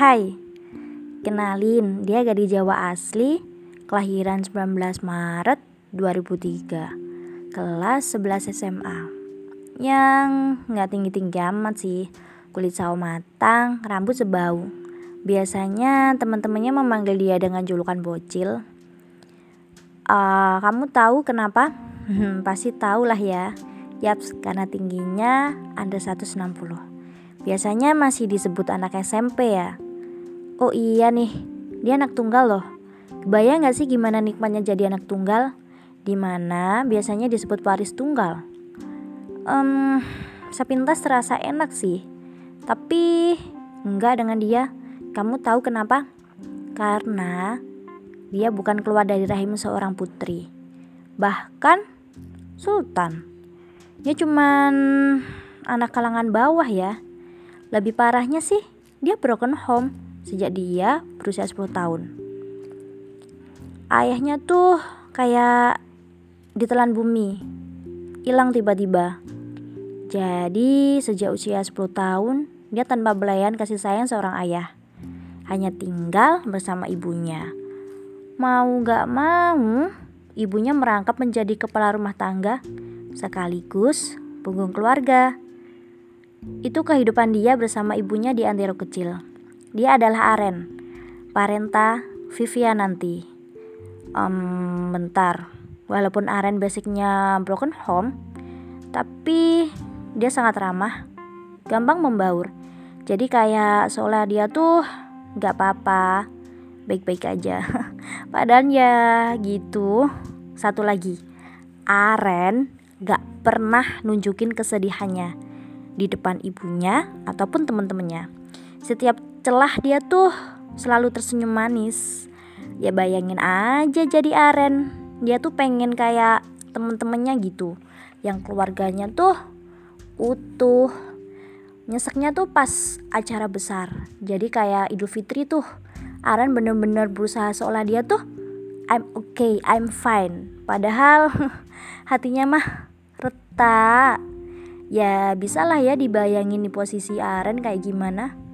Hai, kenalin dia gadis Jawa asli, kelahiran 19 Maret 2003, kelas 11 SMA. Yang nggak tinggi-tinggi amat sih, kulit sawo matang, rambut sebau. Biasanya teman-temannya memanggil dia dengan julukan bocil. Uh, kamu tahu kenapa? Hmm, pasti tahu lah ya. Yaps, karena tingginya ada 160. Biasanya masih disebut anak SMP ya. Oh iya nih, dia anak tunggal loh. Kebayang gak sih gimana nikmatnya jadi anak tunggal? Di mana biasanya disebut waris tunggal. Um, sepintas terasa enak sih. Tapi enggak dengan dia. Kamu tahu kenapa? Karena dia bukan keluar dari rahim seorang putri. Bahkan sultan. Dia cuman anak kalangan bawah ya. Lebih parahnya sih, dia broken home sejak dia berusia 10 tahun. Ayahnya tuh kayak ditelan bumi, hilang tiba-tiba. Jadi sejak usia 10 tahun, dia tanpa belayan kasih sayang seorang ayah. Hanya tinggal bersama ibunya. Mau gak mau, ibunya merangkap menjadi kepala rumah tangga sekaligus punggung keluarga. Itu kehidupan dia bersama ibunya di Antero kecil. Dia adalah Aren, Parenta Viviananti. Um, bentar, walaupun Aren basicnya broken home, tapi dia sangat ramah, gampang membaur. Jadi kayak seolah dia tuh gak apa-apa, baik-baik aja. Padahal ya gitu. Satu lagi, Aren gak pernah nunjukin kesedihannya di depan ibunya ataupun teman-temannya. Setiap celah dia tuh selalu tersenyum manis. Ya bayangin aja jadi Aren. Dia tuh pengen kayak temen-temennya gitu. Yang keluarganya tuh utuh. Nyeseknya tuh pas acara besar. Jadi kayak Idul Fitri tuh. Aren bener-bener berusaha seolah dia tuh I'm okay, I'm fine. Padahal hatinya mah retak ya bisa lah ya dibayangin di posisi Aren kayak gimana